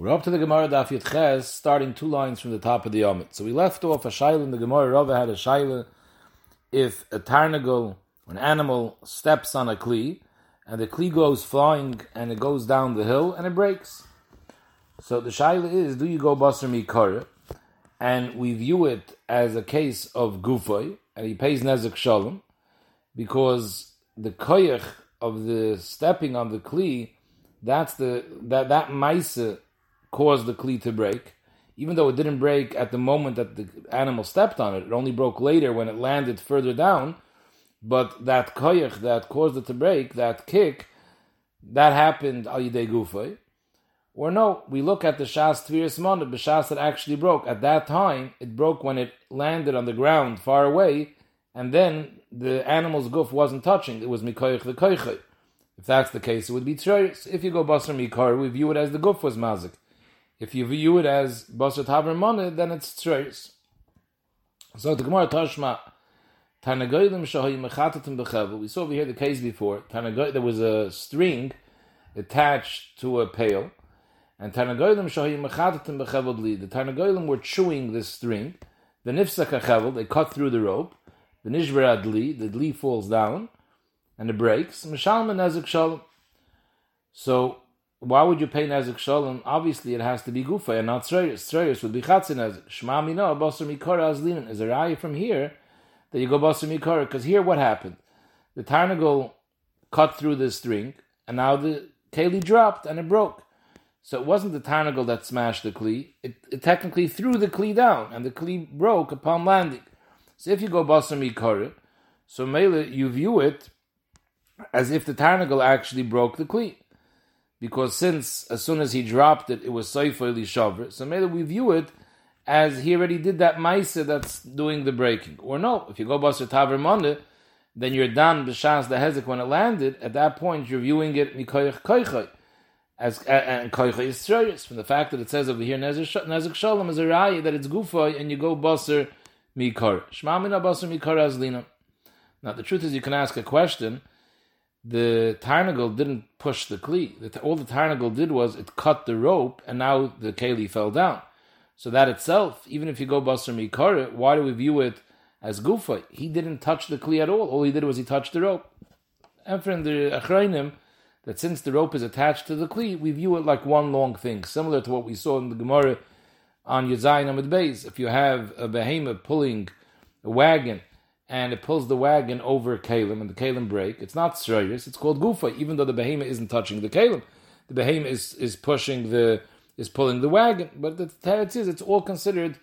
We're up to the Gemara Daf Yud Ches, starting two lines from the top of the Yomit. So we left off a shaila in the Gemara. Rava had a shaila if a tarnagle, an animal, steps on a kli, and the kli goes flying and it goes down the hill and it breaks. So the shaila is, do you go basar mikara? And we view it as a case of gufoy, and he pays nezek shalom, because the koyach of the stepping on the kli, that's the that that maisa caused the kli to break, even though it didn't break at the moment that the animal stepped on it. It only broke later when it landed further down. But that koyach that caused it to break, that kick, that happened al yidei gufay. Or no, we look at the shas tviris mana, the shas that actually broke. At that time, it broke when it landed on the ground far away, and then the animal's goof wasn't touching. It was mikoyach the koyach. If that's the case, it would be tzoyis. If you go basar mikar, we view it as the goof was mazik. If you view it as basar taver money, then it's tzoyis. So the Gemara Tashma, Tanagoylim shahay mechatatim bechevel. We saw over here the case before. Tanagoy, there was a string attached to a pail, and Tanagoylim shahay mechatatim bechevel li. The Tanagoylim were chewing this string. The nifsak chevel, they cut through the rope. The nishver adli, the dli falls down, and it breaks. Mishalman nezik shalom. So why would you pay nezik shalom? Obviously, it has to be gufa and not tzrayus. Tzrayus would be chatzin nezik. Shma mina basar mikara azlinin. Is a raya from here that you go basar mikara? Because here, what happened? The tarnagle cut through the string, and now the keli dropped and it broke. So it wasn't the tarnagle that smashed the kli. It, it technically threw the kli down, and the kli broke upon landing. So if you go basar mikara, so mele you view it as if the tarnagle actually broke the kli because since as soon as he dropped it, it was Seifa Shaver. So maybe we view it as he already did that Maisa that's doing the breaking. Or no, if you go Basar Taver Monde, then you're done B'Shas the Hezek when it landed. At that point, you're viewing it Mikoyach Koichai. As, and Koichai is serious from the fact that it says over here Nezik Shalom is a raya that it's Gufay and you go Basar Mikar. Shmamina Basar Mikar Azlina. Now the truth is you can ask a question the Tarnagle didn't push the kli. all the Tarnagle did was it cut the rope, and now the keli fell down. So that itself, even if you go basar mikara, why do we view it as gufa? He didn't touch the kli at all. All he did was he touched the rope. And from the achrayim, that since the rope is attached to the kli, we view it like one long thing, similar to what we saw in the Gemara on Yazayin Amid Beis. If you have a behemoth pulling a wagon and it pulls the wagon over kalim, and the kalim break. It's not shrayus, it's called gufa, even though the behemoth isn't touching the kalim. The behemoth is, is pushing the, is pulling the wagon. But the teretz is, it's all considered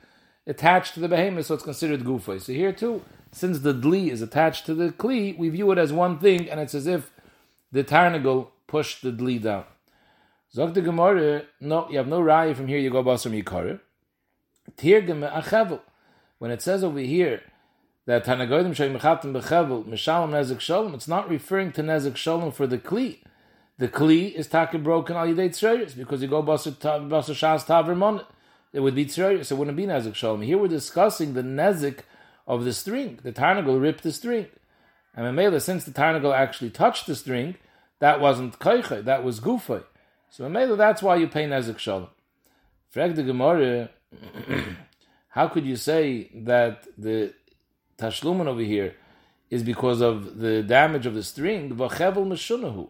attached to the behemoth, so it's considered gufa. So here too, since the dli is attached to the kli, we view it as one thing, and it's as if the tarnagle pushed the dli down. Zog the Gemara, no, you have no raya from here, you go basar mikara. Tirgem achevel. When it says over here, that Tanagodim Shay Mechatim Bechevel Mishalom Nezek Shalom, it's not referring to Nezek Shalom for the Kli. The Kli is taka broken al Yidei Tzreris, because you go Basar Shas Taver It would be Tzreris, it wouldn't be Nezek Shalom. Here we're discussing the Nezek of the string. The Tarnagal ripped the string. And Mamela, since the Tarnagal actually touched the string, that wasn't Koiche, that was Gufay. So Mamela, that's why you pay Nezek Shalom. Frag the Gemara, how could you say that the tashlumin over here is because of the damage of the string. V'chevel meshunahu.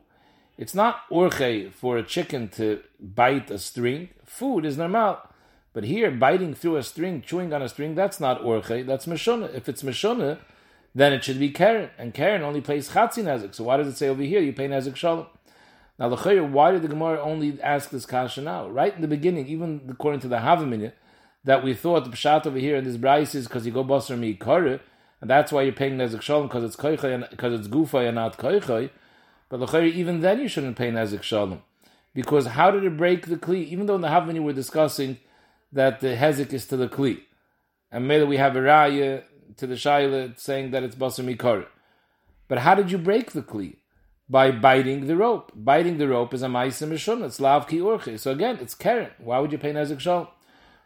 It's not urche for a chicken to bite a string. Food is normal. But here, biting through a string, chewing on a string, that's not urche, that's meshuna. If it's meshuna, then it should be Karen. And Karen only pays chatzi nezik. So why does it say over here you pay nezik shalom? Now, the Khaiya, why did the Gemara only ask this kasha now? Right in the beginning, even according to the Havamina, that we thought the pshat over here in this bryce is because you go basar mi and that's why you're paying nezik shalom because it's koichay and because it's gufay and not koichay. But lechayr, even then you shouldn't pay nezik shalom because how did it break the kli? Even though in the Havani we're discussing that the hezik is to the kli, and maybe we have a raya to the shaila saying that it's basar mikar. But how did you break the kli? By biting the rope. Biting the rope is a ma'isa mishun. It's lav ki urche. So again, it's keren. Why would you pay nezik shalom?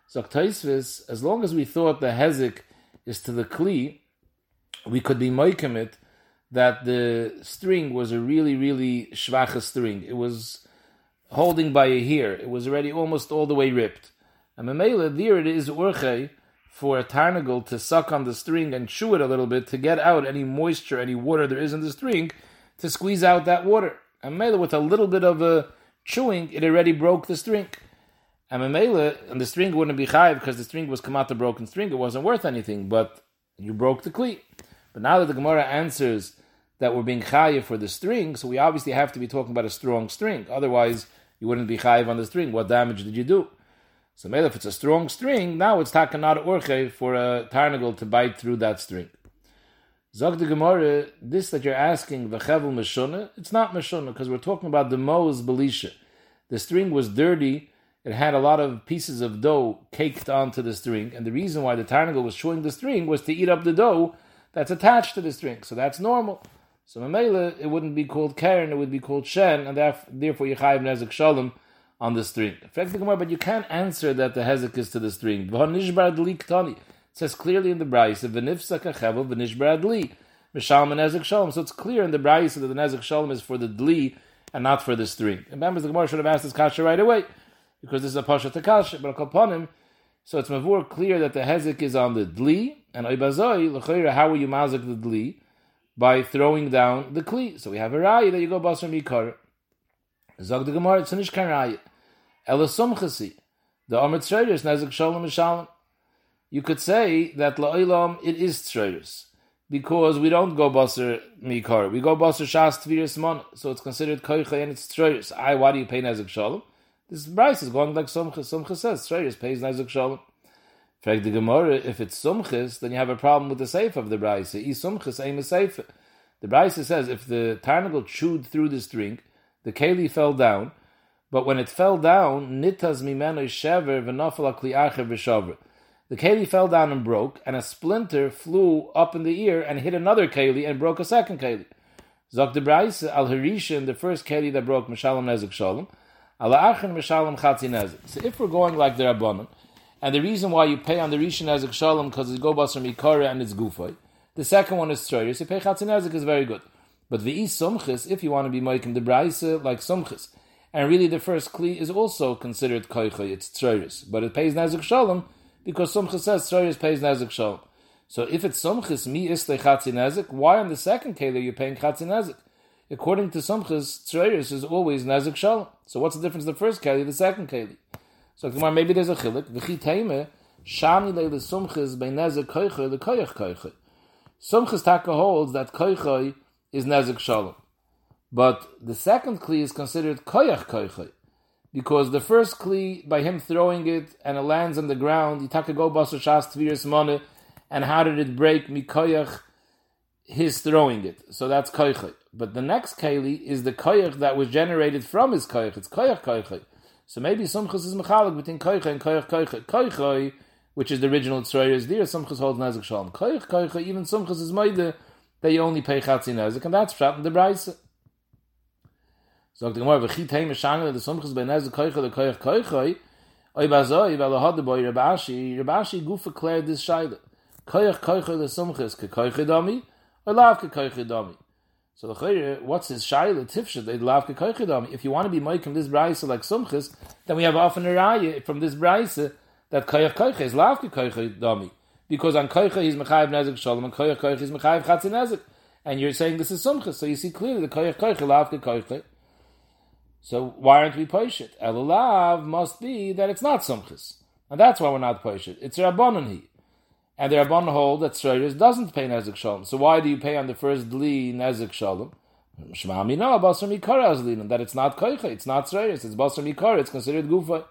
So as long as we thought the hezik is to the kli, we could be moikamit that the string was a really, really schwache string. It was holding by a hair. It was already almost all the way ripped. And Mamela, there it is urche for a tarnagle to suck on the string and chew it a little bit to get out any moisture, any water there is in the string, to squeeze out that water. And Mamela, with a little bit of a chewing, it already broke the string. And Mamela, and the string wouldn't be chayiv because the string was come out the broken string, it wasn't worth anything, but you broke the kli. But now that the Gemara answers that we're being chayiv for the string, so we obviously have to be talking about a strong string. Otherwise, you wouldn't be chayiv on the string. What damage did you do? So maybe if it's a strong string, now it's takanat orche for a tarnagle to bite through that string. Zog the Gemara, this that you're asking, the chevel meshuna, it's not meshuna because we're talking about the mo's belisha. The string was dirty, it had a lot of pieces of dough caked onto the string, and the reason why the tarnagle was chewing the string was to eat up the dough that's attached to the string. So that's normal. So Mamela, it wouldn't be called Karen, it would be called Shen, and therefore you chayiv nezek shalom on the string. But you can't answer that the hezek is to the string. It says clearly in the shalom. So it's clear in the Bryce that the nezek shalom is for the dli and not for the string. And members, the Gemara should have asked this kasha right away, because this is a pasha to kasha, but upon him, so it's mavur clear that the hezek is on the dli, and oibazoi, l'chayra, how are you mazik the dli? by throwing down the kli. So we have a raya that you go basar mikar. Zog the Gemara, it's nicht kein raya. Ela sumchasi. The Amrit Tzreiris, Nezek Shalom Shalom. You could say that la'olam it is Tzreiris. Because we don't go basar mikar. We go basar shas tviris mon. So it's considered koicha and it's Tzreiris. I, why do you pay Nezek Shalom? This price is going like Sumchas. Sumchas says Tzreiris pays Nezek Shalom. Frag the Gemara, if it's sumchis, then you have a problem with the safe of the brayse. I sumchis aim a. The brayse says if the tarnagle chewed through this drink, the keli fell down, but when it fell down, nitas mimeno shever v'nafal kliacher v'shaver. The keli fell down and broke, and a splinter flew up in the ear and hit another keli and broke a second keli. Zok the brayse al harishin, the first keli that broke mishalom nezek shalom, al achen mishalom chatzi nezek. So if we're going like the rabbanon, and the reason why you pay on the Rishon Ezek Shalom because it's Gobas from Ikara and it's Gufay. The second one is Tzroyer. So you pay Chatzin is very good. But the Is Sumchis, if you want to be making the Braise like Sumchis, and really the first Kli is also considered Koicha, it's Tzroyer. But it pays Nezek Shalom because Sumchis says Tzroyer pays Nezek Shalom. So if it's Sumchis, mi is Chatzin Ezek, why on the second Keli you're paying Chatzin Ezek? According to Sumchis, Tzroyer is always Nezek Shalom. So what's the difference the first Keli, the second Keli? So Gemara, maybe there's a chilik. V'chi teime, shani leile sumchis bei nezek koiche, the koich koiche. Sumchis taka holds that koiche is nezek shalom. But the second kli is considered koyach koiche. Because the first kli, by him throwing it and it lands on the ground, yitaka go basu shas tviris mone, and how did it break mikoyach? His throwing it. So that's koiche. But the next keli is the koyach that was generated from his koyach. It's koyach koiche. So maybe Sumchus is mechalik between Koicha and Koich Koicha. Koicha, which is the original Tzroyer, is there. Sumchus holds Nezik Shalom. Koich Koicha, even Sumchus is Moide, they only pay Chatzi Nezik, and that's Pshat in the Braise. So the Gemara, v'chit heim the Sumchus bei Nezik Koicha, the Koich Koicha, Oy bazoi, vel had the boy Rabashi, Rabashi gufa cleared this shaila. Koich Koicha the Sumchus, ke Koicha Dami, or lav ke Koicha Dami. So the chayre, what's his shaila tifsha? They love kekoichidam. If you want to be meikim this brayse like sumchis, then we have often a raya from this brayse that koich koich is lav kekoichidami. Because on koich he's mechayiv nezik shalom, and koich koich is mechayiv chatzin nezik. And you're saying this is sumchis, so you see clearly the koich koich lav kekoich. So why aren't we poishit? Elulav must be that it's not sumchis, and that's why we're not poishit. It's rabbanon he and the Rabban hold that Shreires doesn't pay Nezek Shalom. So why do you pay on the first Dli Nezek Shalom? Shema Amina, Basar Mikara Azlin, that it's not Koicha, it's not Shreires, it's Basar Mikara, it's considered Gufa.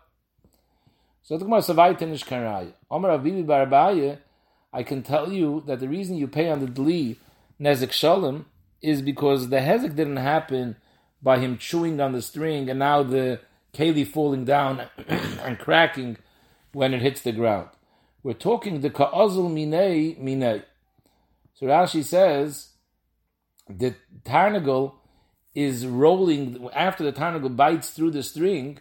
So the Gemara Savaitin is Karaya. Omar Avivi Barabaye, I can tell you that the reason you pay on the Dli Nezek Shalom is because the Hezek didn't happen by him chewing on the string and now the Keli falling down and cracking when it hits the ground. We're talking the ka'azul minei minei. So Rashi says the tarnagle is rolling after the tarnagle bites through the string.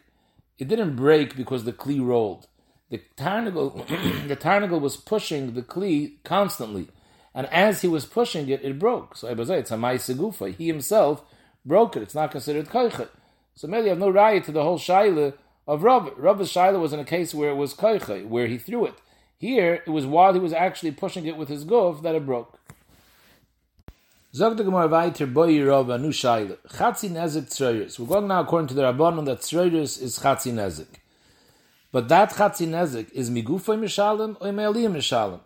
It didn't break because the kli rolled. The tarnagle, the tarnagle was pushing the kli constantly, and as he was pushing it, it broke. So it's a ma'asegufa. He himself broke it. It's not considered koichet. So maybe you have no right to the whole shaila of Rav. Rav's shaila was in a case where it was koiche, where he threw it. Here, it was while he was actually pushing it with his guf that it broke. We're going now according to the Rabbanon that tzroyers is chatzi nezik. But that chatzi nezik is migufay mishalim or me'aliyah mishalim.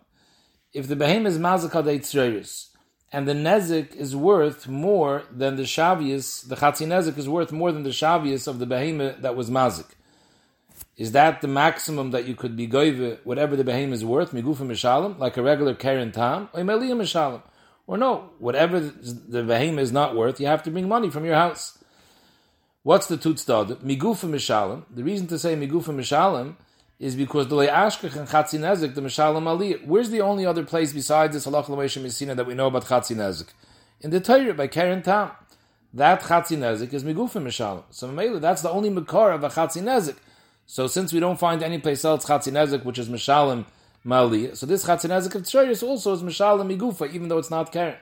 If the behem is mazakadei tzroyers, and the nezik is worth more than the shavius, the chatzi nezik is worth more than the shavius of the behemoth that was mazik. Is that the maximum that you could be goive, whatever the behemoth is worth, migufa mishalim, like a regular karen tam, or meliyah mishalim? Or no, whatever the behemoth is not worth, you have to bring money from your house. What's the tutstad? Migufa mishalim. The reason to say migufa mishalim is because the le'ashkach and chatzi nezik, the mishalim aliyah. Where's the only other place besides this halach l'meisha misina that we know about chatzinezik? In the Torah by Karen Tam. That chatzinezik is migufa mishalim. So that's the only makar of a chatzi nezik. So since we don't find any place else chatzi nezik which is mishalim maliyah, so this chatzi nezik of Tzoyis also is mishalim migufa, even though it's not Karen.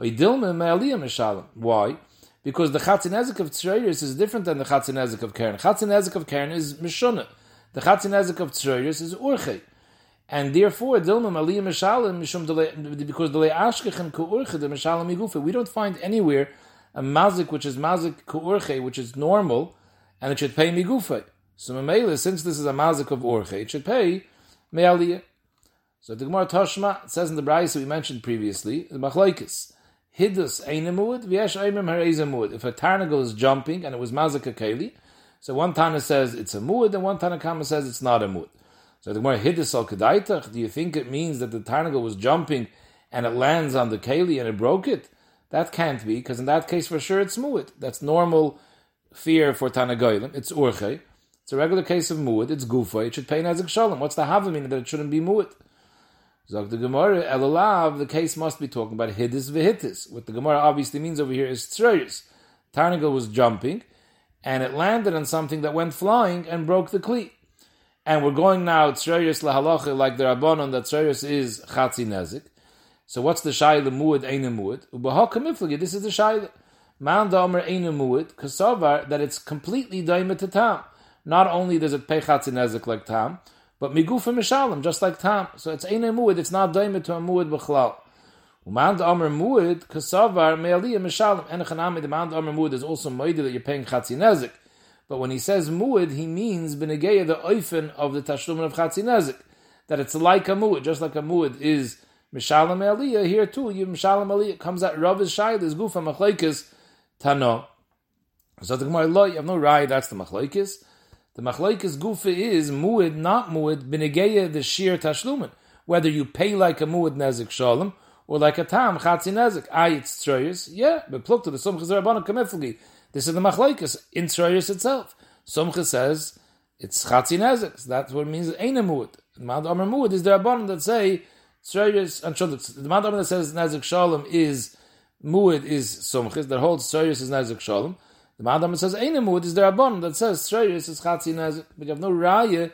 Maliyah. Why? Because the chatzi nezik of Tzoyis is different than the chatzi nezik of Karen. Chatzi nezik of Karen is mishunah. The chatzin ezek of tzroyers is urche. And therefore, dilma aliyah mishalim because the le'ashkech ku'urche the mishalim igufa. We don't find anywhere a mazik which is mazik ku'urche, which is normal, and it should pay migufa. So Mamela, since this is a mazik of urche, it should pay me'aliyah. So the Gemara Toshma says in the Brayis that we mentioned previously, the machlokes. Hidus einamud, v'yesh eimim hareizamud. If a tarnagal is jumping and it was mazik keli, so one Tana says it's a muad, and one Tana says it's not a muad. So the Gemara hidis al kedaitach. Do you think it means that the Tarnagal was jumping and it lands on the keli and it broke it? That can't be, because in that case for sure it's muad. That's normal fear for Tanagoyim. It's urche. It's a regular case of muad. It's gufa. It should pay nazik shalom. What's the havamina that it shouldn't be muad? Zog the Gemara, elalav, the case must be talking about hidis v'hitis. What the Gemara obviously means over here is tzroyis. Tarnagal was jumping, and it landed on something that went flying and broke the kli. And we're going now tzroyus lahalacha like the rabbanon that tzroyus is chatzi nezik. So what's the shaila muad ein muad? Ubahakam This is the shaila. Man damer ein muad kasavar that it's completely daima to. Not only does it pay chatzi nezik like tam, but migufa mishalim just like tam. So it's ein muad. It's not daima to a muad b'chlal. Uman the Amr Muad, Kasavar, Me'aliyah Mishalim, and Chanami, the Man the Amr Muad is also Moidi that you're paying Chatzi Nezik. But when he says Muad, he means Benegeya, the Oifen of the Tashlumin of Chatzi Nezik. That it's like a Muad, just like a Muad is Mishalim Me'aliyah, here too, you Mishalim Aliyah comes out Rav is Shai, there's Gufa Machlaikis, Tano. So the Gemara, you have no right, that's the Machlaikis. The Machlaikis Gufa is Muad, not Muad, Benegeya, the Shir Tashlumin. Whether you pay like a Muad Nezik Shalom, or like a tam chatzi nezik. I it's troyus, yeah, but pluk to the sumchas rabbanon kamefli. This is the machlaikas in troyus itself. Sumcha says it's chatzi nezik. So that's what it means. Ain't a muad. The mad amar muad is the rabbanon that say troyus and shul. The mad amar that says nezik shalom is muad is sumchas that holds troyus is nezik shalom. The mad amar says ain't a muad is the rabbanon that says troyus is chatzi nezik. But you have no raya.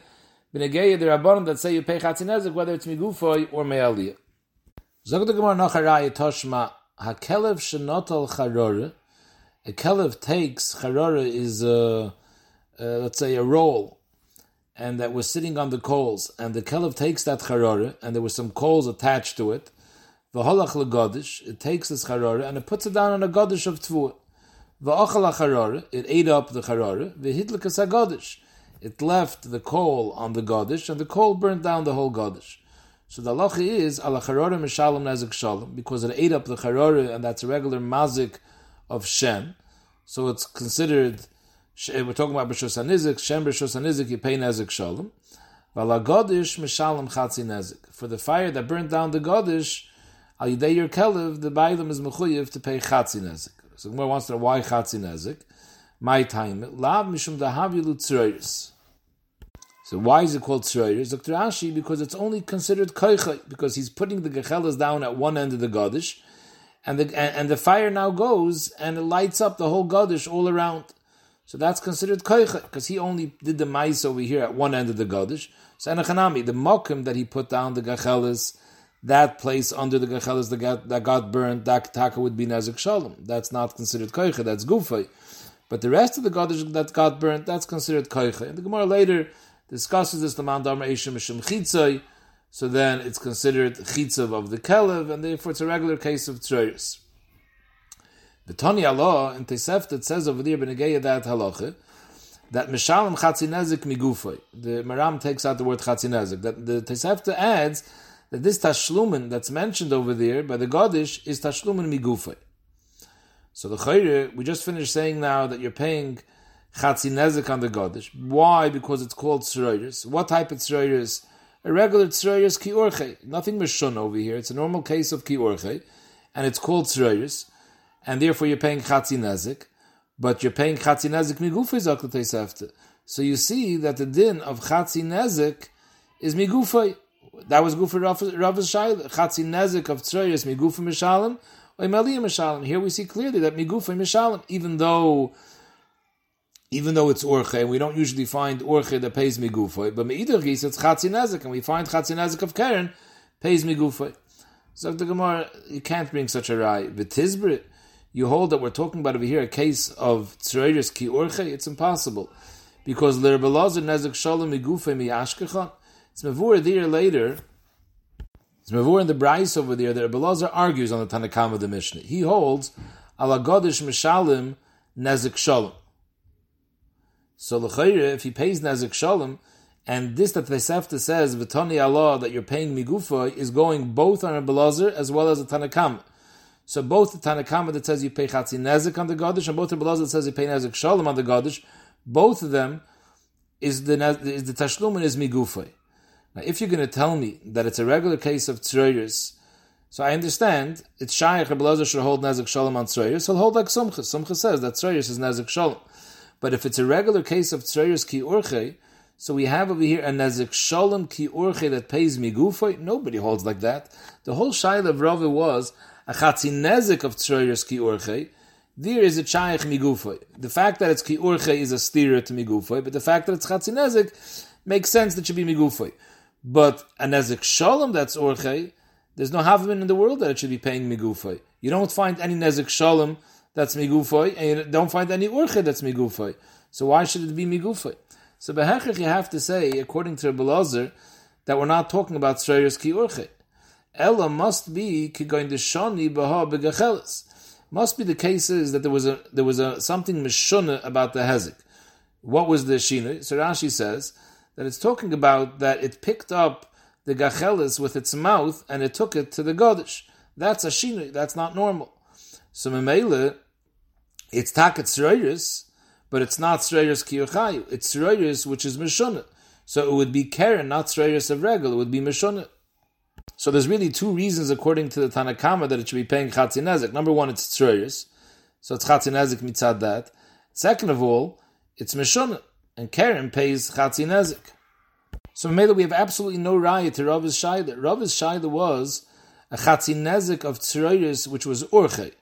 B'negeya the rabbanon that say you pay chatzi nezik whether it's migufoy or me'aliyah. Zog the Gemara nach Haraya Toshma, HaKelev Shenotal Charore, a Kelev takes, Charore is, a, uh, let's say, a roll, and that was sitting on the coals, and the Kelev takes that Charore, and there were some coals attached to it, V'holach legodish, it takes this Charore, and it puts it down on a Godish of Tvur. V'ochel Charore, it ate up the Charore, V'hitlikas HaGodish, it left the coal on the Godish, and the coal burnt down the whole Godish. So the halacha is ala charora mishalom nezik shalom because it ate up the charora and that's a regular mazik of shem. So it's considered. Eh, we're talking about b'shus hanizik. Shem b'shus hanizik you pay nezik shalom. Vala godish mishalom chatzi nezik. For the fire that burnt down the godish, al yidei your kelev the bailam is mechuyev to pay chatzi nezik. So Gemara wants to know why chatzi nezik. My time lav mishum dahavilu tzroyis. So why is it called Tzroyer? Dr. Ashi, because it's only considered Koicha, because he's putting the Gechelas down at one end of the Godish, and the, and, and, the fire now goes and it lights up the whole Godish all around. So that's considered Koicha, because he only did the mice over here at one end of the Godish. So Enochanami, the Mokim that he put down the Gechelas, that place under the Gechelas that got, that got burned, that Taka would be Nezik Shalom. That's not considered Koicha, that's Gufay. But the rest of the Gadish that got burnt, that's considered Koicha. And the Gemara later discusses this, the Mount Damar Eishim Mishim Chitzai, so then it's considered Chitzav of the Kelev, and therefore it's a regular case of Tzoyris. The Tony Allah in Tesefta it says over there, Benegeya that halacha, that Mishalim Chatzinezik Migufay. The Maram takes out the word Chatzinezik. That the Tesefta adds that this Tashlumen that's mentioned over there by the Gadish is Tashlumen Migufay. So the Chayre, we just finished saying now that you're paying Chatzinezik on the Gadish. Why? Because it's called Tzroiris. What type of Tzroiris? A regular Tzroiris Ki Orche. Nothing Mishun over here. It's a normal case of Ki Orche. And it's called Tzroiris. And therefore you're paying Chatzinezik but you're paying chatzi nezik migufay zaklatei So you see that the din of chatzi nezik is migufay. That was gufay Rav's shayla. Chatzi nezik of tzroyes migufay mishalim or meliyah mishalim. Here we see clearly that migufay mishalim, even though even though it's orche, and we don't usually find orche that pays migufay, but me'ider gis it's chatzi nezik, and we find chatzi nezik of karen pays migufay. So the Gemara, you can't bring such a rai. V'tizbrit, you hold that we're talking about over here a case of tzreiris ki orche, it's impossible. Because l'rebelazar nezek shalom migufe mi ashkechan. It's mavur there later. It's mavur in the Bryce over there that Rebelazar argues on the Tanakam of the Mishnah. He holds ala godish mishalim nezek shalom. So l'chayre, if he pays nezek shalom, and this that Vesefta says, v'tani Allah, that you're paying migufa, is going both on a Belazar as well as a Tanakam. So both the Tanakama that says you pay Chatzi Nezik on the Gadish, and both the Belazar that says you pay Nezik Shalom on the Gadish, both of them is the is the Tashlum and is Migufay. Now, if you're going to tell me that it's a regular case of Tzroiris, so I understand it's Shaykh Belazar should hold Nezik Shalom on Tzroiris, he'll hold like Sumcha. Sumcha says that Tzroiris is Nezik Shalom. But if it's a regular case of Tzroiris Ki Urche, so we have over here a Nezik Shalom Ki Urche that pays Migufay, nobody holds like that. The whole Shaykh of Rava was a chatzi nezik of tzroyers ki urche, there is a chayach migufay. The fact that it's ki urche is a steer to migufay, but the fact that it's chatzi nezik makes sense that it should be migufay. But a nezik shalom that's urche, there's no havman in the world that it should be paying migufay. You don't find any nezik shalom that's migufay, and you don't find any urche that's migufay. So why should it be migufay? So behechich you have to say, according to Belazar, that we're not talking about tzroyers ki urche. Ella must be kigoin shani baha begachelis. Must be the case is that there was a there was a something mishuna about the hezek. What was the shinu? So Rashi says that it's talking about that it picked up the gachelis with its mouth and it took it to the godish. That's a shinu. That's not normal. So memele, it's taket tzroiris, but it's not tzroiris kiyuchayu. It's tzroiris which is mishuna. So it would be keren, not tzroiris of regal. It would be mishuna. So there's really two reasons, according to the Tanakama, that it should be paying Chatzinezik. Number one, it's Tzroyers. So it's Chatzinezik mitzad that. Second of all, it's Meshunah. And Karen pays Chatzinezik. So maybe we have absolutely no riot to Rav's Shaila. Rav's Shaila was a Chatzinezik of Tzroyers, which was Urche.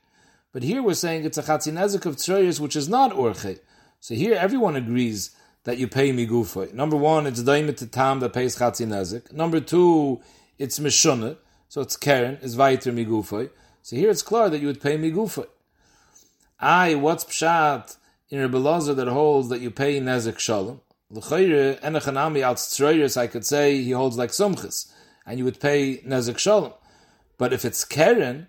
But here we're saying it's a Chatzinezik of Tzroyers, which is not Urche. So here everyone agrees that you pay Migufa. Number one, it's Daimit Tam that pays Chatzinezik. Number two, it's Mishunah, so it's Karen, is Vaiter Migufay. So here it's clear that you would pay Migufay. I, what's Pshat in Rebbe that holds that you pay Nezek Shalom? L'chayre, enechanami al tzroyers, I could say he holds like Sumchis, and you would pay Nezek Shalom. But if it's Karen,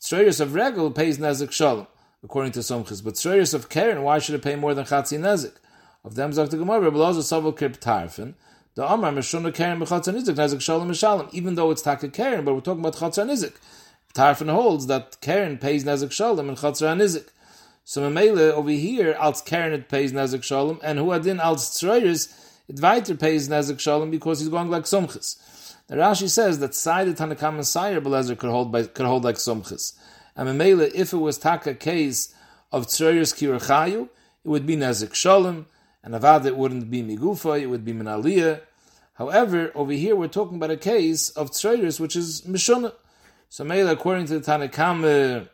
tzroyers of Regel pays Nezek Shalom, according to Sumchis. But tzroyers of Karen, why should it pay more than Chatzi Nezek? Of them, Zok the Gemara, Rebbe Lazar Savol Kirp Tarfin, the Amar Meshuna Karen B'Chatzar Nizik Nezik Shalom Mishalom. Even though it's Taka Karen, but we're talking about Chatzar Nizik. Tarfin holds that Karen pays Nezik Shalom and Chatzar Nizik. So Mamela over here, als Karen it pays Nezik Shalom, and who adin als Tzroyers, it weiter pays Nezik Shalom because he's going like Sumchis. The Rashi says that Side Tanakam and Sire Belezer could hold by, could hold like Sumchis. And Mamela, if it was Taka case of Tzroyers Kirachayu, it would be Nezik Shalom, and Avad it wouldn't be Migufa, it would be Minaliyah, However, over here we're talking about a case of tzroiris, which is mishuna. So maybe according to the Tanakam, uh,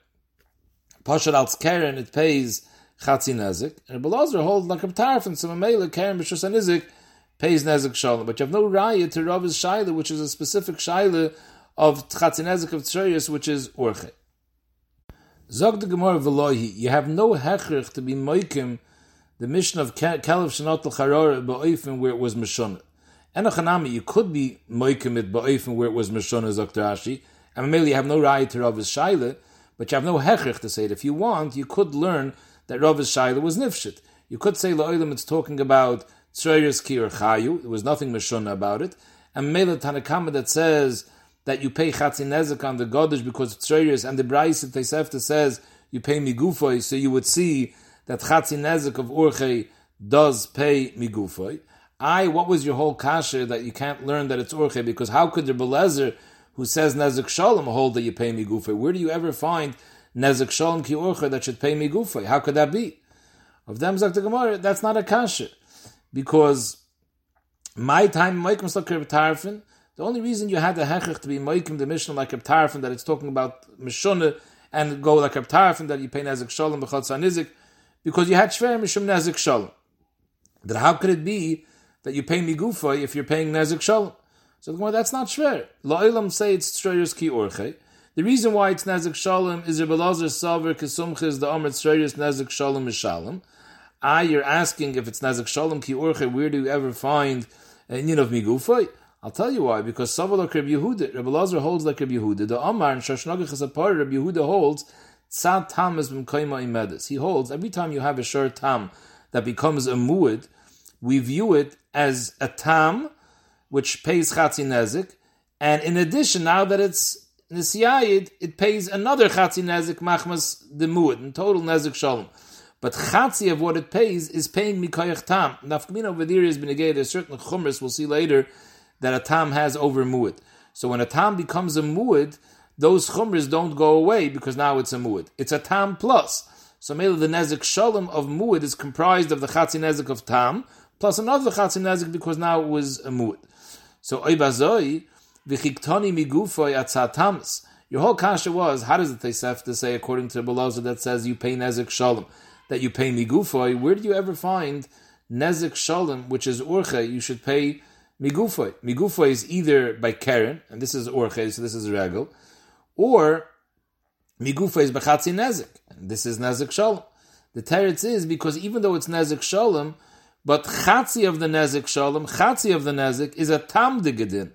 Pashad al Karen, it pays chatzi nezik, and Belazar holds like a tarfin. So maybe Karen b'shus nezik pays nezik shalom. But you have no raya to Rav's shaila, which is a specific shaila of chatzi nezik of tzroiris, which is orche. Zog the Gemara Velohi, you have no hechrich to be moikim the mission of Kelev Shenotal Charor ba'oifen where it was Meshonah. Enochanami, you could be moikim it ba'oifen where it was Meshonah, Zog Rashi, and maybe you have no right to Rav Shaila, but you have no hechrich to say it. If you want, you could learn that Rav Shaila was nifshit. You could say La'olim it's talking about Tzreyeres Ki or Chayu, there was nothing Meshonah about it, and Mela Tanakama that says that you pay Chatzin Nezek on the Godish because of Tzreyeres, and the Brais Tesefta says you pay Migufoy, so you would see that Chatzin Nezek of Urche does pay Migufoy. I, what was your whole kasha that you can't learn that it's Urche? Because how could the Belezer, who says Nezek Shalom, hold that you pay Migufoy? Where do you ever find Nezek Shalom Ki Urche that should pay Migufoy? How could that be? Of them, Zakta Gemara, that's not a kasha. Because my time, Maikim Slakir the only reason you had the Hechach to be Maikim the Mishnah like Tarfin, that it's talking about Mishunah, and go like Tarfin, that you pay Nezek Shalom, B'chot Nizik, because you had Shver Mishum Nezek Shalom. That how could it be that you pay Migufa if you're paying Nezek Shalom? So that's not Shver. La'ilam say it's Shreyrus Ki Orche. The reason why it's Nezek Shalom is Rebbe Lazar Saver Kesumches the Amr Shreyrus Nezek Shalom Mishalom. Ah, you're asking if it's Nezek Shalom Ki Orche, where do you ever find a Yin of Migufa? I'll tell you why. Because Savalok Reb Yehuda, Rebbe Lazar holds like Reb Yehuda. The Amar and Shashnagach is a part. Reb Yehuda holds Tzad tam is b'mkoima imedis. He holds every time you have a shor tam that becomes a muad, we view it as a tam which pays chatzi nezik, and in addition, now that it's nisiyayid, it pays another chatzi nezik machmas the muad, in total nezik shalom. But chatzi of what it pays is paying mikoyach tam. Nafkamina over there has been negated. A certain chumras we'll see later that a tam has over muad. So when a tam becomes a muad, those chumras don't go away because now it's a muad. It's a tam plus. So maybe the nezik shalom of muad is comprised of the chatzi nezik of tam plus another chatzi nezik because now it was a muad. So oibazoi v'chiktoni migufoi atzatamis. Your whole kasha was how does the Tosefta say according to Beloza that says you pay nezik shalom that you pay migufoi? Where do you ever find nezik shalom which is urche? You should pay migufoi. Migufoi is either by Karen and this is urche, so this is regal or migufoi is bechatzi nezik. And this is nezik shalom. The teretz is because even though it's nezik shalom, but chatzi of the nezik shalom, chatzi of the nezik is a tam digedin.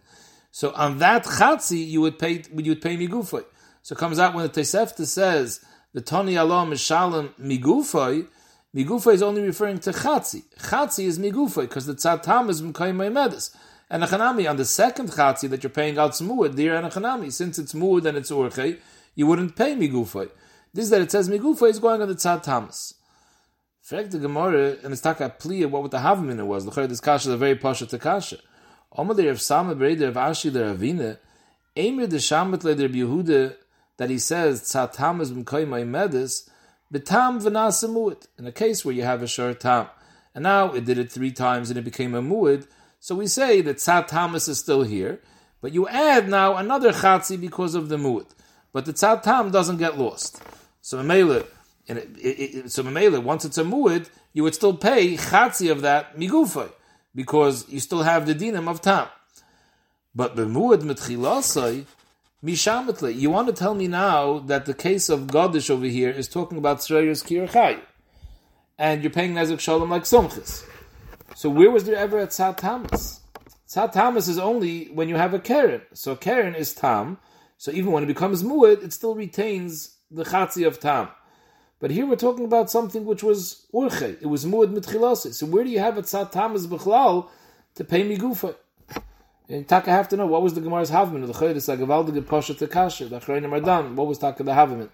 So on that chatzi you would pay you would pay migufa. So it comes out when the Tosefta says the Tony Allah is shalom migufa. Migufa is only referring to chatzi. Chatzi is migufa because the tzad tam is mkayim medis. And Achanami, on the second chatzi that you're paying out Smuad, dear Achanami, since it's Muad and it's Urche, you wouldn't pay Migufay. This that it says Migufay is going on the Tzad Tamas. Frag the Gemara, and it's taka plia what with the Havmina was. The this kasha is a very pasha to kasha. Omadir of Sama Breder of Ashi the Ravina, Eimer the Shamet le der Yehuda, that he says Tzad Tamas b'mkoy my medis, betam v'nasa muad, in a case where you have a short tam. And now it did it three times and it became a muad, so we say that Tzad Tamas is still here, but you add now another Chatzi because of the Mu'ud. But the Tzad Tam doesn't get lost. So Mamela, so Mamela, once it's a Mu'ud, you would still pay Chatzi of that Migufay, because you still have the Dinam of Tam. But the Mu'ud Mitchilasai, Mishamatli, you want to tell me now that the case of Godish over here is talking about Sreyas Kirchai, and you're paying Nezek Shalom like Somchis. So where was there ever a tzad tamas? Tzad tamas is only when you have a keren. So keren is tam. So even when it becomes muad, it still retains the chatzi of tam. But here we're talking about something which was urche. It was muad mitchilase. So where do you have a tzad tamas b'chlal to pay migufa? And Taka have to know what was the Gemara's havman of the Chodesh Agavaldige Pasha Tekasha, the Achrayim Mardan. What was Taka the havman?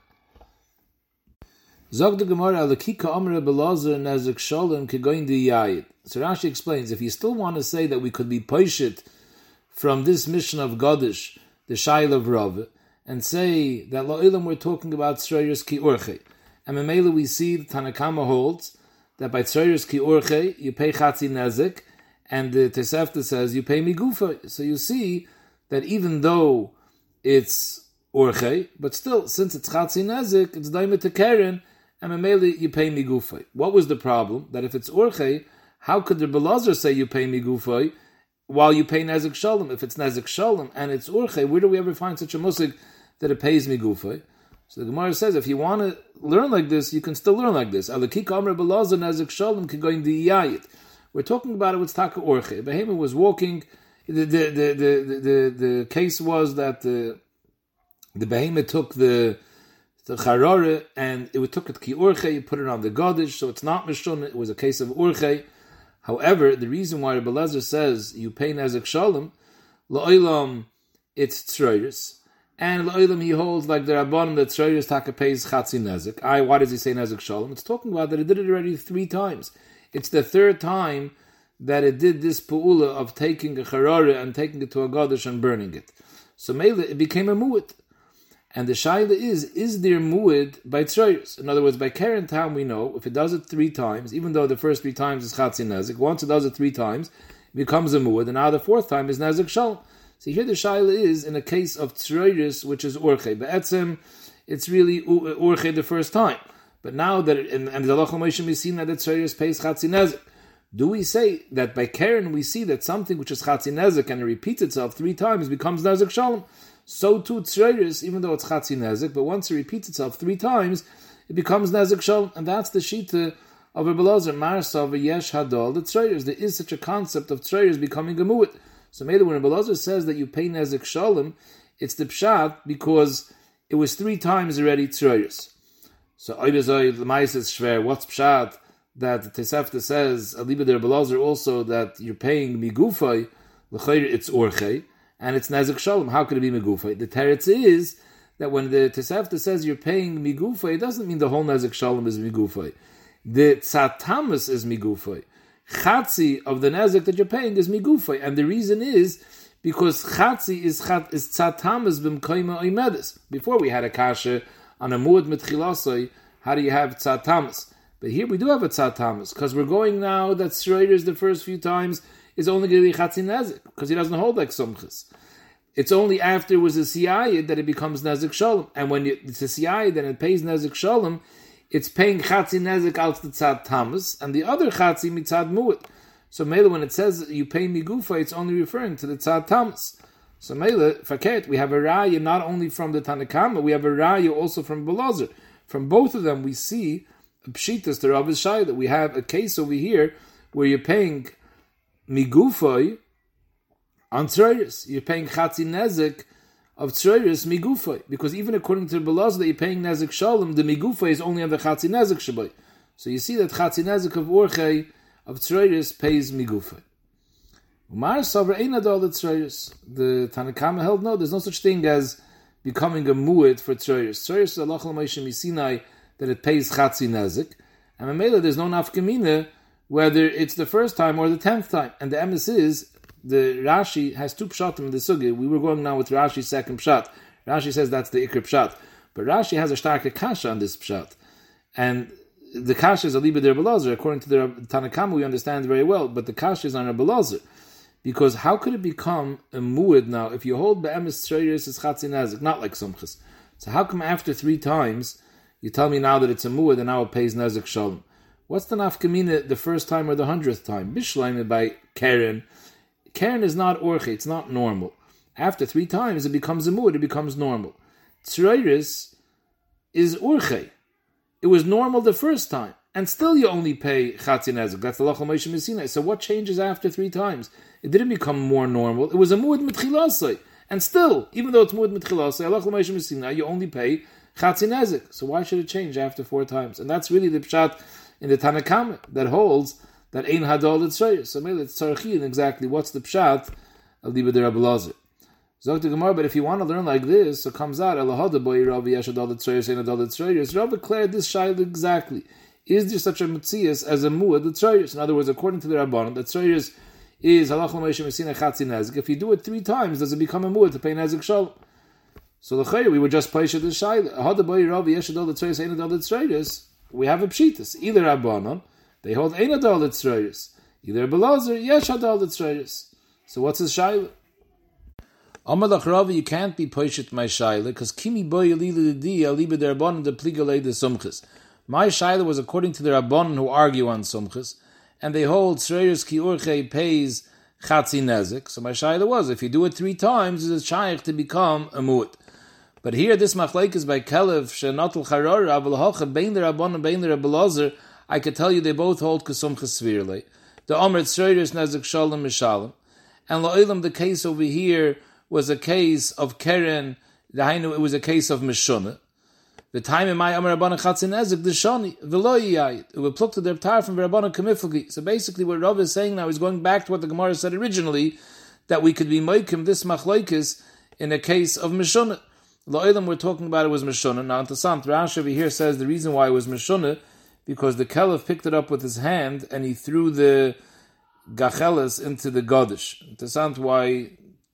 Zog the Gemara alakika omre belazer nezik shalom kegoin di yayid. So Rashi explains if you still want to say that we could be poishit from this mission of Godish, the Shail of Rav, and say that La'ilam we're talking about Tzrayers ki urche. And Memela we see the Tanakama holds that by Tzrayers ki urche you pay chatzi nezik, and the Tesefta says you pay migufa. So you see that even though it's urche, but still since it's chatzi nezik, it's daimit to keren, and Mameli you pay migufay. What was the problem? That if it's urche, how could the Belazar say you pay migufay while you pay nezik shalom? If it's nezik shalom and it's urche, where do we ever find such a musig that it pays migufay? So the Gemara says, if you want to learn like this, you can still learn like this. We're talking about it with Taka Orche. Behema was walking. The, the, the, the, the, case was that the, the Behema took the the charare and it took it ki urche, you put it on the godish, so it's not mishun, it was a case of urche. However, the reason why Rebbe Lezer says you pay nezek shalom, la'olam, it's tzroiris. And la'olam, he holds like the Rabban that tzroiris taka pays chatzi nezek. I, why does he say nezek shalom? It's talking about that he did it already three times. It's the third time that it did this pu'ula of taking a charare and taking it to a godish and burning it. So Mele, it became a mu'it. And the shaila is, is there muad by tzroyers? In other words, by Karen time we know, if it does it three times, even though the first three times is chatzin nezik, once it does it three times, it becomes a muad, and now the fourth time is nezik shal. So here the shaila is, in a case of tzroyers, which is urche. Be'etzim, it's really uh, urche the first time. But now that, and, and the halachah Moshe we see that the tzroyers pays chatzin nezik. Do we say that by Karen we see that something which is chatzin nezik and it repeats itself three times becomes nezik shalom? So too tzreiris, even though it's chatzi nezik, but once it repeats itself three times, it becomes nezik shalom, and that's the shita of Rebbe Lazar, Marsav Yesh Hadol, the tzreiris. There is such a concept of tzreiris becoming a mu'it. So maybe when Rebbe Lazar says that you pay nezik shalom, it's the pshat because it was three times already tzreiris. So Oidazoi, the Mais is shver, what's pshat? That the Tesefta says, Aliba der Belazar also, that you're paying migufay, L'chayr it's orchei and it's Nezik Shalom. How could it be Megufa? The teretz is that when the Tesefta says you're paying Migufa, it doesn't mean the whole Nezik Shalom is Migufa. The Tzatamas is Migufa. Chatzi of the Nezik that you're paying is Migufa. And the reason is because Chatzi is, chat, is Tzatamas b'mkoima oimedis. Before we had a kasha on a muad mitchilasoi, how do you have Tzatamas? But here we do have a Tzatamas, because we're going now that tzroyers the first few times is only going to be chatzin nezik because he doesn't hold like sumchis. It's only after it was a siyayid that it becomes nezik shalom, and when it's a siyayid then it pays nezik shalom, it's paying chatzin nezik out the tzad tamas and the other chatzin mitzad mu'it. So mele when it says you pay migufa, it's only referring to the tzad tamas. So mele faket we have a raya not only from the Tanakama, we have a raya also from Belazar. From both of them, we see pshitas the Rav that we have a case over here where you're paying migufay on tzroiris. You're paying chatzi nezek of tzroiris migufay because even according to the belaz that you're paying nezek shalom, the migufay is only on the chatzi nezek shabai. So you see that chatzi nezek of orchei of tzroiris pays migufay. Umar Sabra ain't all the tzroiris. The Tanakama held no, there's no such thing as becoming a mu'id for tzroiris. Tzroiris is Allah Misinai that it pays chatzi nezek. And Mamela, there's no nafkamina whether it's the first time or the tenth time. And the emes is the Rashi has two pshatim in the sugi. We were going now with Rashi's second pshat. Rashi says that's the ikr pshat, but Rashi has a starker kasha on this pshat, and the kasha is a belazer. According to the Tanakama, we understand very well, but the kasha is on a belazer. Because how could it become a muad now if you hold be'emes tzreiris is chatzin nazik, not like sumchis? So how come after three times you tell me now that it's a muad and now it pays nazik shalom? What's the nafkamina the first time or the hundredth time? Bishleim by Karen. Karen is not orche, it's not normal. After three times, it becomes a mood, it becomes normal. Tzreiris is orche. It was normal the first time, and still you only pay chatzin. That's the lachal Moshe So what changes after three times? It didn't become more normal. It was a mood mitchilasai. And still, even though it's mood mitchilasai, lachal Moshe you only pay chatzin. So why should it change after four times? And that's really the pshat in the Tanakam that holds that Ein Hadol Tzrayis. So maybe it's Tzarchin exactly what's the Pshat of Liba de Rabbi Lazar. Zok the Gemara, but if you want to learn like this, so comes out Elahada boy Rav Yesh Adol Tzrayis Ein Adol Tzrayis. Rav declared this shaila exactly. Is there such a Metzias as a Muad the Tzrayis? In other words, according to the Rabbanon, the Tzrayis is Halach L'Moshe Messina Chatzi Nezik. If you do it three times, does it become a Muad to pay Nezik Shalom? So the we would just place it as shaila. Hada boy Rav Yesh Adol Tzrayis Ein Adol Tzrayis we have a pshitas. Either Rabbanon, they hold ein adol tzroyis. Either Belazer, yesh adol tzroyis. So what's his shaila? Amalach Ravi, you can't be poishet my shaila because kimi boy alila di aliba der rabbanon de pligale de sumchis. My shaila was according to the rabbanon who argue on sumchis, and they hold tzroyis ki urche pays chatzi nezik. So my shaila was if you do it three times, it's a shaykh to become a mu'at. But here, this machlaik is by Kelev, Shenatul Charor, Abel Hocha, Bein the Rabban Bein the Rebbe I could tell you they both hold Kesum Chesvirle. The Omer Tzreiris Nezik Shalom Mishalom. And La'ilam, the case over here was a case of Keren, the Hainu, it was a case of Mishunah. The time in my Amar Rabbana Chatzin Ezek, the Shani, V'lo Yiyayit. It would pluck to the Ptar from Rabbana Kamiflagi. So basically what Rav is saying now is going back to what the Gemara said originally, that we could be Moikim, this Machlaikis, in a case of Mishunah. La'ilam we're talking about it was Mishunah. Now, interessant, Rashi over here says the reason why it was Mishunah, because the Kelev picked it up with his hand and he threw the Gachelis into the Godish. Interessant why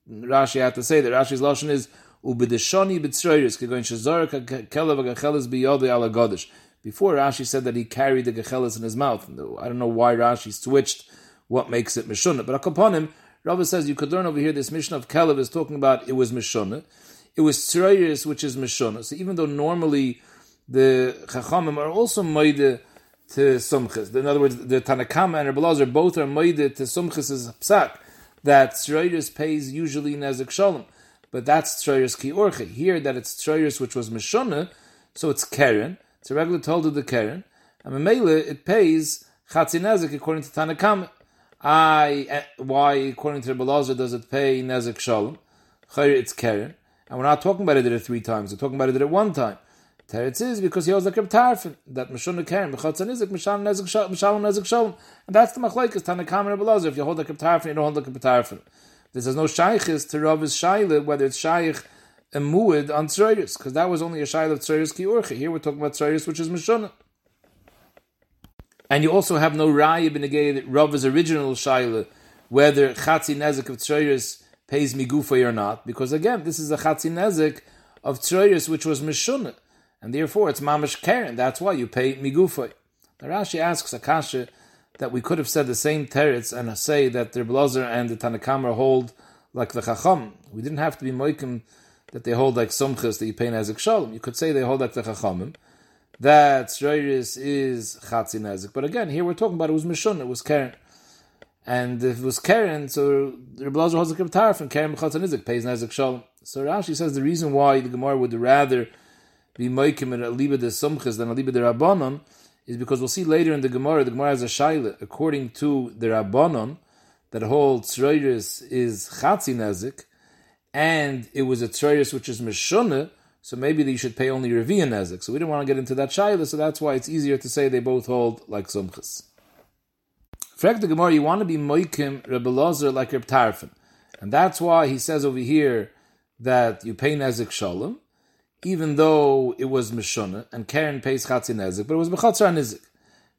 Rashi had to say that. Rashi's Lashon is, ubedeshoni b'tzroiris kegoin shazor kelev gachelis biyodi ala godish. Before Rashi said that he carried the gachelis in his mouth. I don't know why Rashi switched what makes it mishunah, but upon him, Rava says you could learn over here this mission of Kelev is talking about it was mishunah. It was tzroiris which is mishunah. So even though normally the chachamim are also moide to sumchis. In other words, the Tanakama and Rebbe both are moide to sumchis' psak that tzroiris pays usually nezik shalom but that's Tzroyers Ki Orche. Here that it's Tzroyers which was Mishona, so it's Keren. It's a regular told of the Keren. And Mamela, it pays Chatzinezik according to Tanakam. I, eh, why, according to Rebbe does it pay Nezik Shalom? It's Keren. And we're not talking about it at three times, we're talking about it at one time. Teretz is because he like Reb Tarfin, that Mishon Karen, Mechatz Nizik, Mishalom Nezik Shalom. And that's the Machlaikis, Tanakam and Rebbe If you hold Reb Tarfin, you don't hold Reb Tarfin. This has no shaykhis to Rav's shayle, whether it's shaykh and muad on tzroiris, because that was only a shayle of tzroiris ki urcha. Here we're talking about tzroiris, which is mishona. And you also have no raya that Rav's original shayle, whether chatzi nezik of tzroiris pays migufa or not, because again, this is a chatzi nezik of tzroiris, which was mishona, and therefore it's mamash karen. That's why you pay migufa. The Rashi asks Akasha, that we could have said the same teretz and say that the Blazer and the Tanakamra hold like the Chacham. We didn't have to be moikim that they hold like Sumchis that you pay Nezik Shalom. You could say they hold like the Chachamim. That Shreiris is Chatzi Nezik. But again, here we're talking about it was Mishun, it was Karen. And if it was Karen, so the Blazer holds like a Tarif and Karen Chatzi Nezik pays Nezik Shalom. So Rashi says the reason why the Gemara would rather be moikim in a Liba de Sumchis than a Liba de Rabbanon is because we'll see later in the Gemara, the Gemara has a shaila, according to the Rabbanon, that whole tzroiris is chatzi nezik, and it was a tzroiris which is mishunah, so maybe you should pay only Reviya nezik. So we do not want to get into that shaila, so that's why it's easier to say they both hold like sumchas. Frek the Gemara, you want to be moikim Rebbe like Reb. And that's why he says over here that you pay nezik shalom, even though it was Mishunah, and Karen pays Chatzi Nezik, but it was Bechatzar Nezik.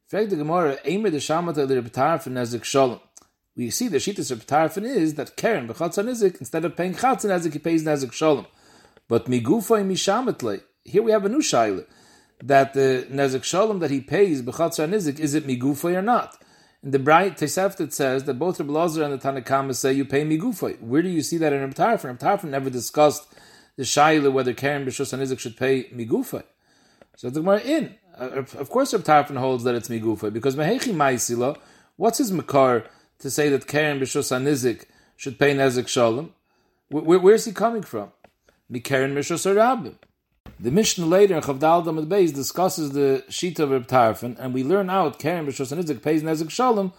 Fact the Gemara, Eimer the Shamata the Rebetarfin Nezik Shalom. We see the Shittas Rebetarfin is that Karen Bechatzar Nezik, instead of paying Chatzi Nezik, he pays Nezik Shalom. But Migufay Mishamatle, here we have a new Shaila, that the Nezik Shalom that he pays Bechatzar Nezik, is it Migufay or not? In the Bright Teseft it says that both Rebbe Lazar and the Tanakhama say you pay Migufay. Where do you see that in Reb Tarfin? Reb Tarfin never discussed the shaila whether Karen B'Shus and Izik should pay migufa. So the Gemara in. Uh, of course, Reb Tarfon holds that it's migufa because mehechi ma'isila. What's his makar to say that Karen B'Shus and Izik should pay nezik shalom? Where, where's he coming from? Mikaren B'Shus Rabim. The Mishnah later in Chavdal Damad Beis discusses the sheet of Reb Tarfon, and we learn out Karen B'Shus and Izik pays nezik shalom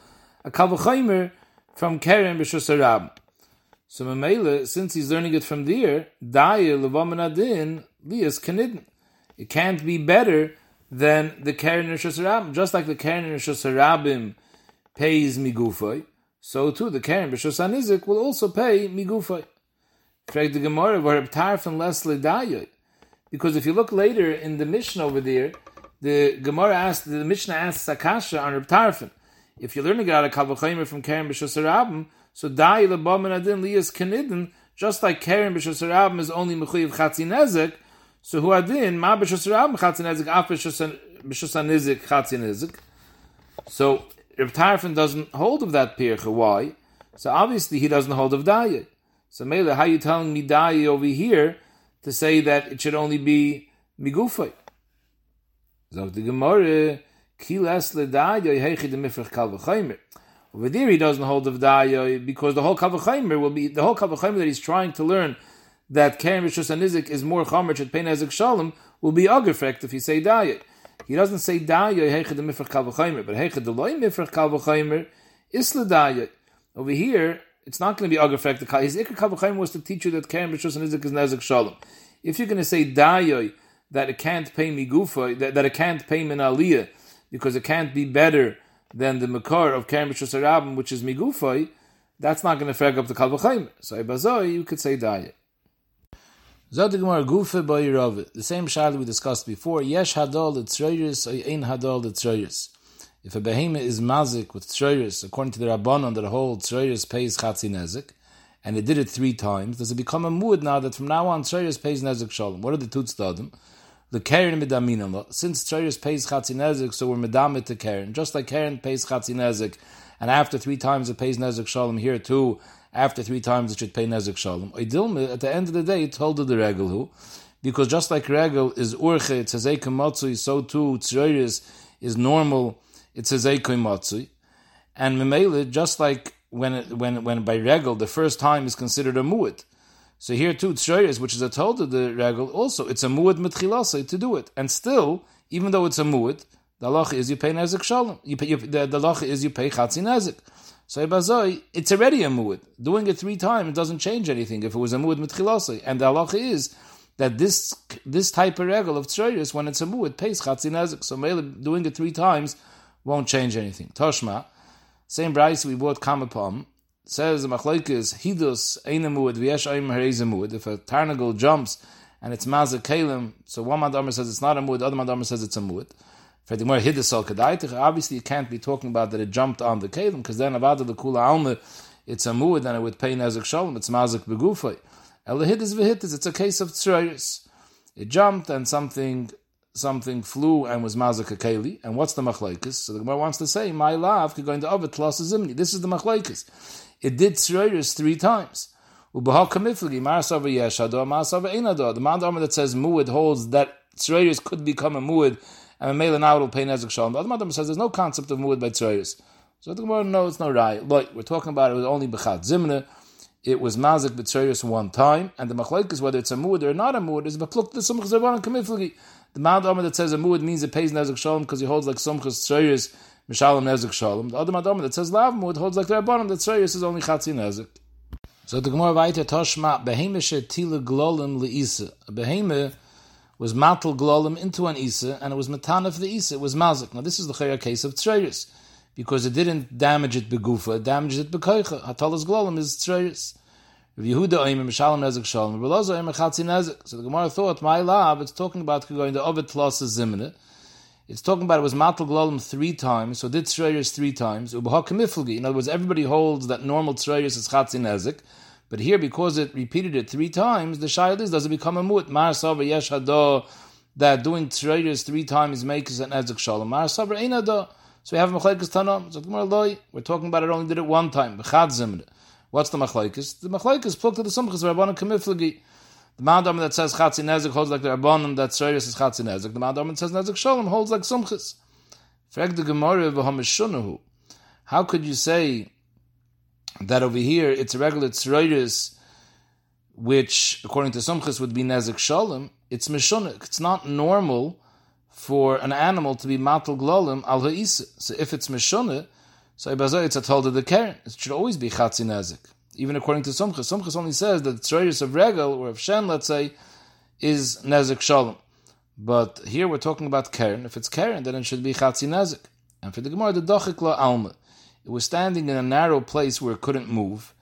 a kavachaymer from Karen B'Shus Rabim. So Mamela, since he's learning it from there, Daya Levamanadin Lias Kanidin. It can't be better than the Karen Rishos Just like the Karen Rishos pays Migufay, so too the Karen Rishosanizik will also pay Migufay. Correct the Gemara where Tarfin Leslie Daya. Because if you look later in the Mishnah over there, the Gemara asked, the Mishnah asks Sakasha on Reb Tarfin. If you're learning out a Kavachimer from Karen B'Shos so dai lebam adin liyas kanidin, just like Karen b'shasarabim is only mechuyev chatzi nezek, so who adin ma b'shasarabim chatzi nezek af b'shasanizik chatzi nezek. So Reb Tarfon doesn't hold of that pircha. Why? So obviously he doesn't hold of daya. So Mele, how are you telling me daya over here to say that it should only be migufay? So the Gemara, kilas le daya yehechi de mifrach kal v'chaymer. Over there, he doesn't hold of daya because the whole kavachaymer will be the whole kavachaymer that he's trying to learn that Karen Rishus and is more Chomer at Pein Ezek Shalom will be Agerfekt if you say Dayah. He doesn't say Dayah Heichad Mifrach Kal V'chaymer, but Heichad Deloy Mifrach Kal V'chaymer Isla Dayah. Over here, it's not going to be Agerfekt. His Ikar Kal V'chaymer was to teach you that Karen Rishus and is Nezek Shalom. If you're going to say Dayah, that it can't pay Migufa, that, that it can't pay Min Aliyah, because it can't be better than the Makar of Karen Rishus which is Migufay, that's not going to frag up the Kal V'chaymer. So Ibazoi, you could say Dayah. The same shayla we discussed before. Yesh hadol l'tzroyers or ein hadol l'tzroyers. If a behemoth is mazik with tzroyers, according to the Rabbanon, that whole tzroyers pays chatzi nezik, and it did it three times, does it become a muad now that from now on tzroyers pays nezik shalom? What are the two tzadim? The keren midaminam. Since tzroyers pays chatzi nezik, so we're medamit to keren. Just like keren pays chatzi nezik, and after three times it pays nezik shalom, here too, after three times it should pay Nezek Shalom. Oidilme, at the end of the day, told the Regel who, because just like Regel is Urche, it's Matsui, so too Tzroiris is normal, it's Hazekim Matsui. And Memele, just like when, when, when by Regel, the first time is considered a Mu'it. So here too, Tzroiris, which is a told of the Regel, also, it's a Mu'it Mitchilasai to do it. And still, even though it's a muad, the Allah is you pay Nezek Shalom. You pay, you, the, the is you pay Chatzi Nezek. So Ibazoi, it's already a muad. Doing it three times it doesn't change anything if it was a muad mitchilosai. And the halacha is that this this type of regal of tzroyers, when it's a muad, pays chatzin nezik. So doing it three times won't change anything. Toshma, same price we bought kamapam, says the machlokes hidus ein muad v'yesh aim hareiz muad. If a tarnagal jumps and it's mazak kalim, so one madamar says it's not a muad, other madamar says it's a muad. For the more hidasol kedaitich, obviously you can't be talking about that it jumped on the kalim, because then avada the kula alma, it's a muad, then it would pay nezik shalom, it's mazik begufay. El hidis v'hidis, it's a case of tzroyers. It jumped and something something flew and was mazik keli. And what's the machlekes? So the Gemara wants to say, my lav could go into zimni. This is the machlekes. It did tzroyers three times. Ubahal kamiflagi, marasava yeshado, marasava einado. The man that says muad holds that tzroyers could become a muad and a male now will pay nezek shalom. The other Madam says there's no concept of muad by tzroyers. So the Gemara, no, it's no right. Look, we're talking about it was only b'chat zimne. It was mazik b'tzroyers one time, and the machlek is whether it's a muad or not a muad is b'pluk the sumchas zervan kamiflagi. The Madam that says a muad means it pays nezek shalom because he holds like sumchas tzroyers mishalom nezek shalom. The other Madam that says lav muad holds like the rabbanim that tzroyers is only chatzi nezek. So the Gemara weiter toshma behemische tila glolim leisa. A behemah was matal glolim into an isa, and it was matana for the isa. It was mazik. Now this is the chayra case of tzreiris, because it didn't damage it begufa, it damaged it bekoicha. Hatalas glolim is tzreiris. Rav Yehuda oim mishalom nezek shalom. Rav Lozo oim chatzi nezek. So the Gemara thought, my lab, it's talking about going to ovet tlosa zimne. It's talking about it was matal glolim three times, so did tzreiris three times. Ubaha kamiflgi. In other words, everybody holds that normal tzreiris is chatzi nezek. But here, because it repeated it three times, the shayla is, does it become a mut? Mar sabra yesh hado, that doing tzroyers three times makes an ezek shalom. Mar sabra ein. So we have machlekes tanam. So we're talking about it only did it one time. What's the machlekes? The machlekes plug to the sumchas rabbanim kamiflagi. The madam that says chatzi nezek holds like the rabbanim that tzroyers is chatzi nezek. The madam that says nezek shalom holds like Sumchis. Frag the. How could you say that over here it's a regular tzroiris, which according to Sumchis would be nezik shalom. It's mishunik. It's not normal for an animal to be matal glolim al ha'isa. So if it's mishunik, so it's a told of the keren. It should always be chatzi nezik. Even according to Sumchis, Sumchis only says that the tzroiris of regel or of shen, let's say, is nezik shalom. But here we're talking about keren. If it's keren, then it should be chatzi nezik. And for the Gemara, the dochik la alma. It was standing in a narrow place where it couldn't move,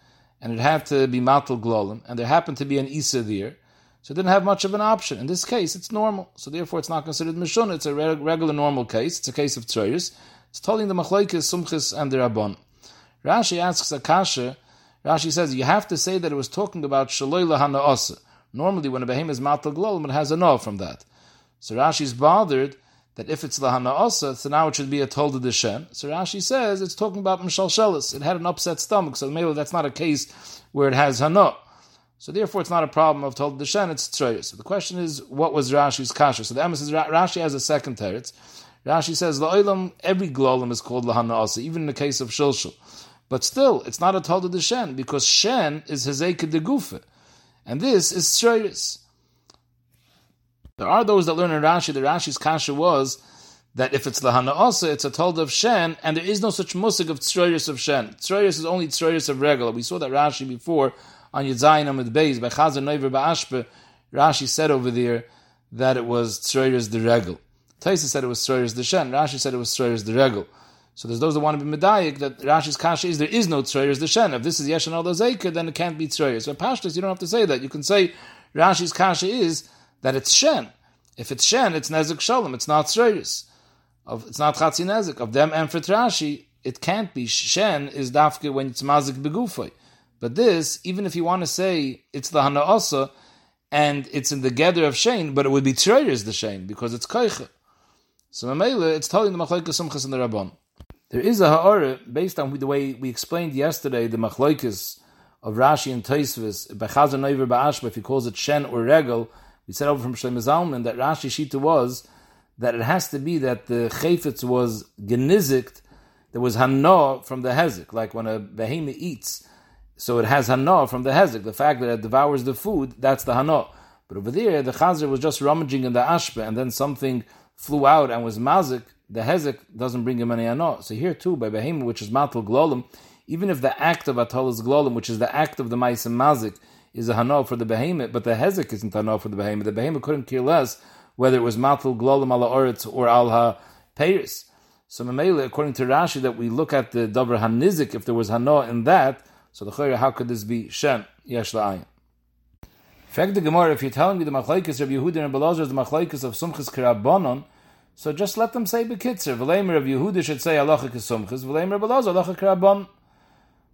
and it had to be matal glolim, and there happened to be an isa there, so it didn't have much of an option. In this case, it's normal, so therefore it's not considered mishun. It's a regular normal case. It's a case of tzoyers. It's telling the machlekes, sumchis, and the rabban. Rashi asks Akasha. Rashi says you have to say that it was talking about shaloi lahana Normally, when a behemoth is matal glolim, it has a no from that. So Rashi's bothered that if it's lahana osa, so now it should be a tolda deshen. So Rashi says it's talking about mishalshelis. It had an upset stomach, so maybe that's not a case where it has hana. So therefore, it's not a problem of tolda deshen. It's tzroyes. So the question is, what was Rashi's kasha? So the emes is Rashi has a second teretz. Rashi says la'olam every glolim is called lahana osa, even in the case of shilshul. But still, it's not a tolda deshen because shen is hezekah de gufa. And this is Tzroiris. There are those that learn in Rashi, the Rashi's kasha was that if it's lahana also, it's a told of shen, and there is no such musig of tzroyers of shen. Tzroyers is only tzroyers of regular. We saw that Rashi before on Yedzayin Amid Beis by Chazar Noiver Ba'ashpe. Rashi said over there that it was tzroyers the regel. Taisa said it was tzroyers the shen. Rashi said it was tzroyers the regel. So there's those that want to be medayik that Rashi's kasha is there is no tzroyers the shen. If this is yesh and those then it can't be tzroyers. So pashtus, you don't have to say that. You can say Rashi's kasha is that it's shen. If it's shen, it's nezek shalom. It's not tzroyers of it's not chatzi nezik of them and for Trashi, it can't be shen is dafke when it's mazik begufay. But this, even if you want to say it's the hana also, and it's in the gather of Shane, but it would be Treiris the Shane, because it's Koicha. So Mamela, it's telling the Machlaikas Sumchas and the Rabban. There is a Ha'ara, based on the way we explained yesterday, the Machlaikas of Rashi and Taisvis, Neuver Ba'ashba, if he calls it Shen or Regel, we said over from Shlomo Zalman that Rashi Shita was that it has to be that the chayfetz was genizikt, there was hana from the hezek, like when a behemoth eats, so it has hana from the hezek. The fact that it devours the food, that's the hana. But over there, the chazer was just rummaging in the ashpe, and then something flew out and was mazik. The hezek doesn't bring him any hana. So here too, by behemoth, which is matal glolim, even if the act of atol is glolim, which is the act of the ma'asim mazik, is a hana for the behemoth, but the hezek isn't hana for the behemoth. The behemoth couldn't care less whether it was matul glolim ala oritz or al ha peiris. So Mamela, according to Rashi, that we look at the davar hanizik, if there was hano in that, so the chayra, how could this be shem yesh la'ayin? Fact the Gemara, if you're telling me the machlekes of Yehuda and Belazar is the machlekes of sumchis kirabonon, so just let them say bekitzer. V'leimer of Yehuda should say alacha kesumchis. V'leimer of Belazar alacha kirabon.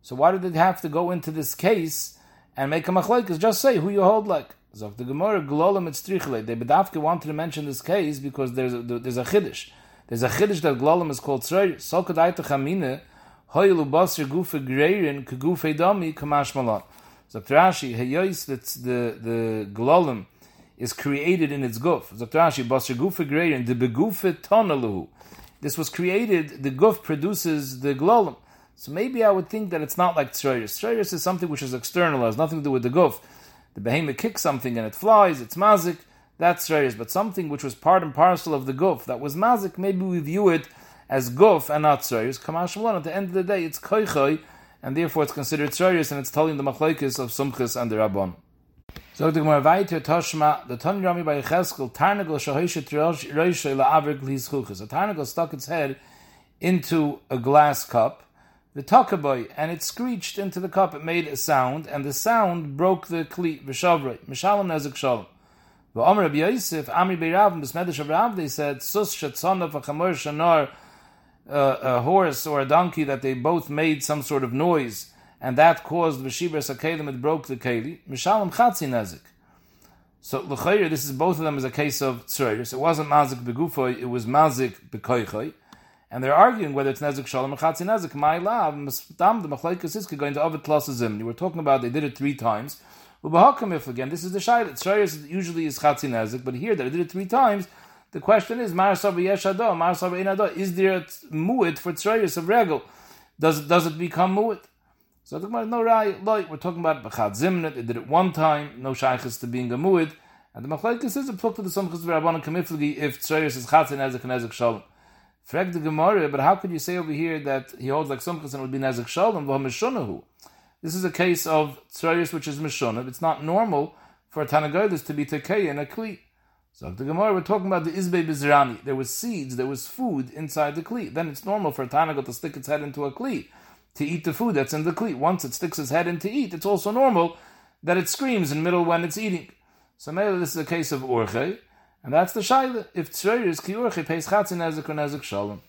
So why did they have to go into this case and make a machlekes? Just say who you hold like. Zok the Gemara Glolam Etztrichle. They bedavke wanted to mention this case because there's a, there's a chiddush. There's a chiddush that Glolam is called Tzroy. So kadaita chamine hoyelu basir gufe greirin kegufe dami kamash malon. Zok Rashi heyois the the Glolam is created in its guf. Zok Rashi basir gufe greirin the begufe tonaluhu. This was created. The guf produces the Glolam. So maybe I would think that it's not like Tzroyus. Tzroyus is something which is external, has nothing to do with the guf the behemoth kicks something and it flies, it's mazik, that's reyes. But something which was part and parcel of the guf that was mazik, maybe we view it as guf and not reyes. Kamash at the end of the day, it's koichoy, and therefore it's considered reyes, and it's telling the machlekes of sumchis and the rabban. So the Gemara weiter Toshma, the Tony Rami by Cheskel, Tarnagel shahishet roishay la'avrik lizchuchas. A Tarnagel stuck its head into a glass cup, the takaboy, and it screeched into the cup. It made a sound, and the sound broke the kli v'shavrei. Mishalom nezek shalom. V'omer Rabbi Yosef, Amri Beirav, Besmedish of Rav, they said, Sus shetzonov a chamor shanar, uh, a horse or a donkey, that they both made some sort of noise, and that caused v'shibras akelim, it broke the keli. Mishalom chatzi nezek. So l'chayr, this is both of them is a case of tzreiris. It wasn't mazik begufoy, it was mazik bekoichoy and they're arguing whether it's nezik shalom or chatzi nezik. My lav, mistam the machlekes is going to ovid klasazim. You were talking about they did it three times. Ubahakam if again, this is the shayla. Shayla usually is chatzi nezik, but here they did it three times. The question is, is there a for Tzrayas of Regel? Does it, does it become mu'it? So the Gemara, no rai, loy, we're talking about B'chad Zimnet, it did it one time, no shaykhis to being a mu'it, and the Machlaikis is a pluk to the Samchus V'Rabbanan Kamiflagi if Tzrayas is Chatzi Nezik and Nezik Shalom. Frag the Gemara, but how could you say over here that he holds like Sumchas and would be Nezek Shalom, Who Mishonahu? This is a case of Tzrayus which is Mishonav. It's not normal for a Tanagolis to be Tekei and a Kli. So the Gemara, we're talking about the Izbe Bizrani. There was seeds, there was food inside the Kli. Then it's normal for a Tanagot to stick its head into a Kli, to eat the food that's in the Kli. Once it sticks its head in to eat, it's also normal that it screams in middle when it's eating. So maybe this is a case of Urche, and that's the shaila. If tzreir is kiurchi, pays chatzin nezek or nezek shalom.